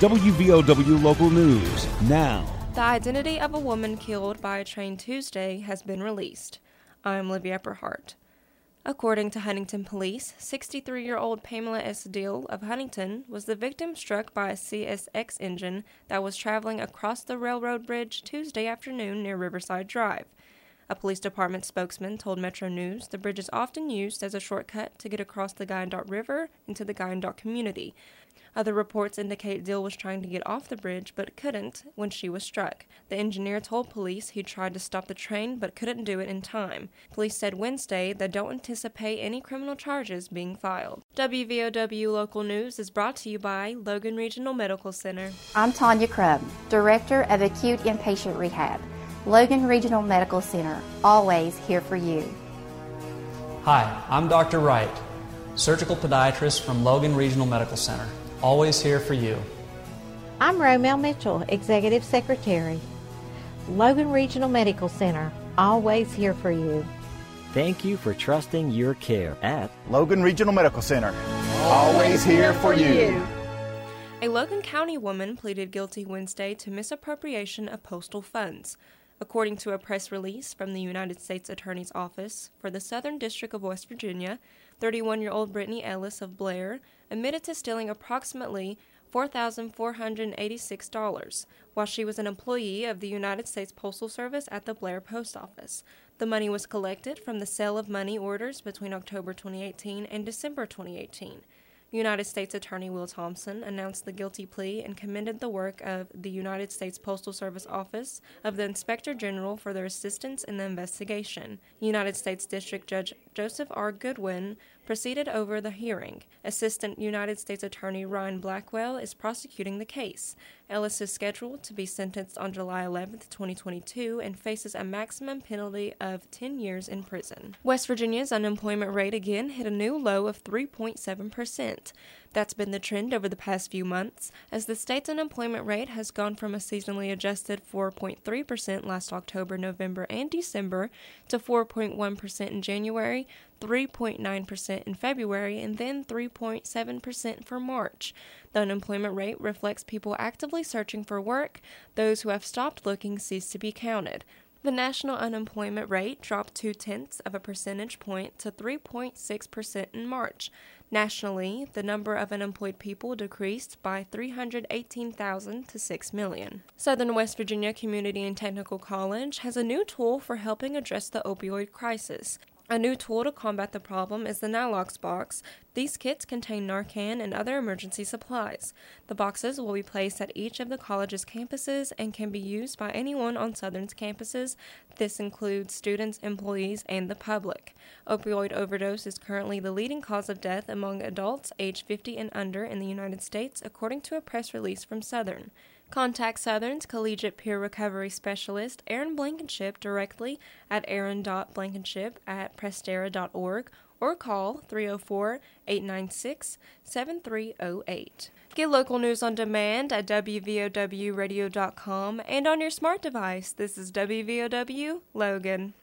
WVOW Local News now. The identity of a woman killed by a train Tuesday has been released. I'm Livia Epperhart. According to Huntington Police, 63 year old Pamela S. Deal of Huntington was the victim struck by a CSX engine that was traveling across the railroad bridge Tuesday afternoon near Riverside Drive. A police department spokesman told Metro News the bridge is often used as a shortcut to get across the Guyandotte River into the Guyandotte community. Other reports indicate Dill was trying to get off the bridge but couldn't when she was struck. The engineer told police he tried to stop the train but couldn't do it in time. Police said Wednesday they don't anticipate any criminal charges being filed. WVOW Local News is brought to you by Logan Regional Medical Center. I'm Tanya Crum, Director of Acute Inpatient Rehab. Logan Regional Medical Center, always here for you. Hi, I'm Dr. Wright, surgical podiatrist from Logan Regional Medical Center always here for you. I'm Romel Mitchell, Executive Secretary. Logan Regional Medical Center, always here for you. Thank you for trusting your care at Logan Regional Medical Center, always here for you. A Logan County woman pleaded guilty Wednesday to misappropriation of postal funds. According to a press release from the United States Attorney's Office for the Southern District of West Virginia, 31 year old Brittany Ellis of Blair admitted to stealing approximately $4,486 while she was an employee of the United States Postal Service at the Blair Post Office. The money was collected from the sale of money orders between October 2018 and December 2018. United States Attorney Will Thompson announced the guilty plea and commended the work of the United States Postal Service Office of the Inspector General for their assistance in the investigation. United States District Judge Joseph R. Goodwin proceeded over the hearing. Assistant United States Attorney Ryan Blackwell is prosecuting the case. Ellis is scheduled to be sentenced on July 11, 2022, and faces a maximum penalty of 10 years in prison. West Virginia's unemployment rate again hit a new low of 3.7%. That's been the trend over the past few months, as the state's unemployment rate has gone from a seasonally adjusted 4.3% last October, November, and December to 4.1% in January, 3.9% in February, and then 3.7% for March. The unemployment rate reflects people actively searching for work. Those who have stopped looking cease to be counted. The national unemployment rate dropped two tenths of a percentage point to 3.6% in March. Nationally, the number of unemployed people decreased by 318,000 to 6 million. Southern West Virginia Community and Technical College has a new tool for helping address the opioid crisis. A new tool to combat the problem is the NaloxBox. These kits contain Narcan and other emergency supplies. The boxes will be placed at each of the college's campuses and can be used by anyone on Southern's campuses. This includes students, employees, and the public. Opioid overdose is currently the leading cause of death among adults aged 50 and under in the United States, according to a press release from Southern. Contact Southern's Collegiate Peer Recovery Specialist, Aaron Blankenship, directly at aaron.blankenship at prestera.org or call 304 896 7308. Get local news on demand at WVOWradio.com and on your smart device. This is WVOW Logan.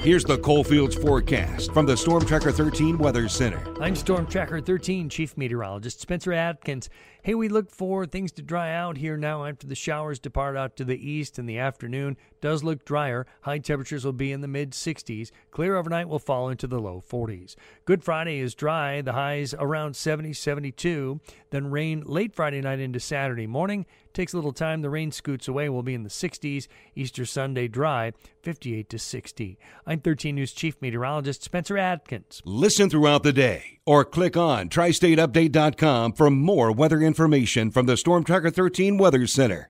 Here's the Coalfields forecast from the Storm Tracker 13 Weather Center. I'm Storm Tracker 13 Chief Meteorologist Spencer Atkins. Hey, we look for things to dry out here now after the showers depart out to the east in the afternoon. Does look drier. High temperatures will be in the mid 60s. Clear overnight will fall into the low 40s. Good Friday is dry. The highs around 70, 72. Then rain late Friday night into Saturday morning. Takes a little time. The rain scoots away. We'll be in the 60s. Easter Sunday dry, 58 to 60. I'm 13 News Chief Meteorologist Spencer Atkins. Listen throughout the day or click on tristateupdate.com for more weather information from the Storm Tracker 13 Weather Center.